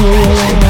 you.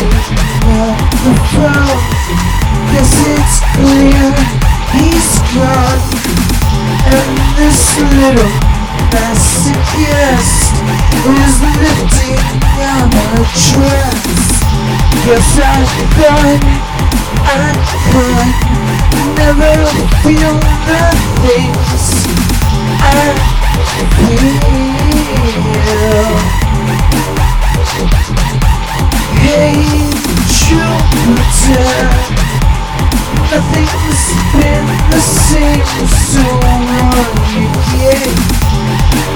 the crown Cause it's clear he's gone And this little masochist Is lifting down her dress Yes, I've done, I can Never feel the things. spin the same so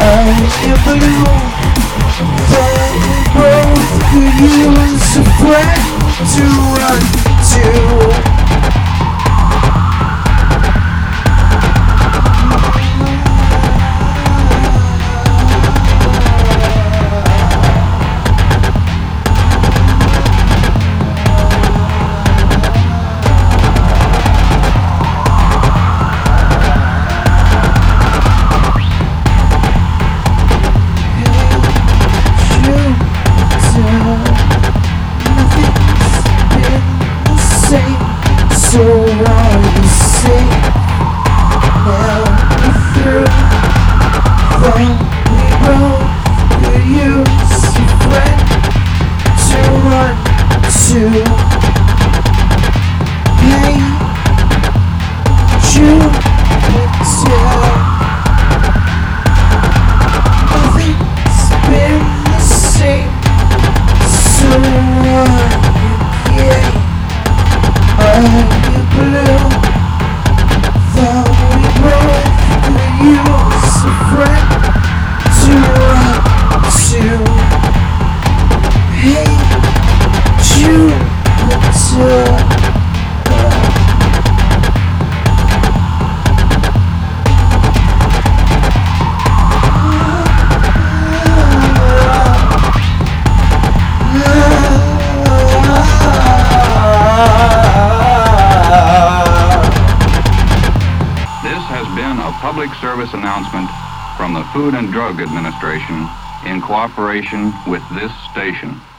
I never know But we both could use a friend to public service announcement from the Food and Drug Administration in cooperation with this station.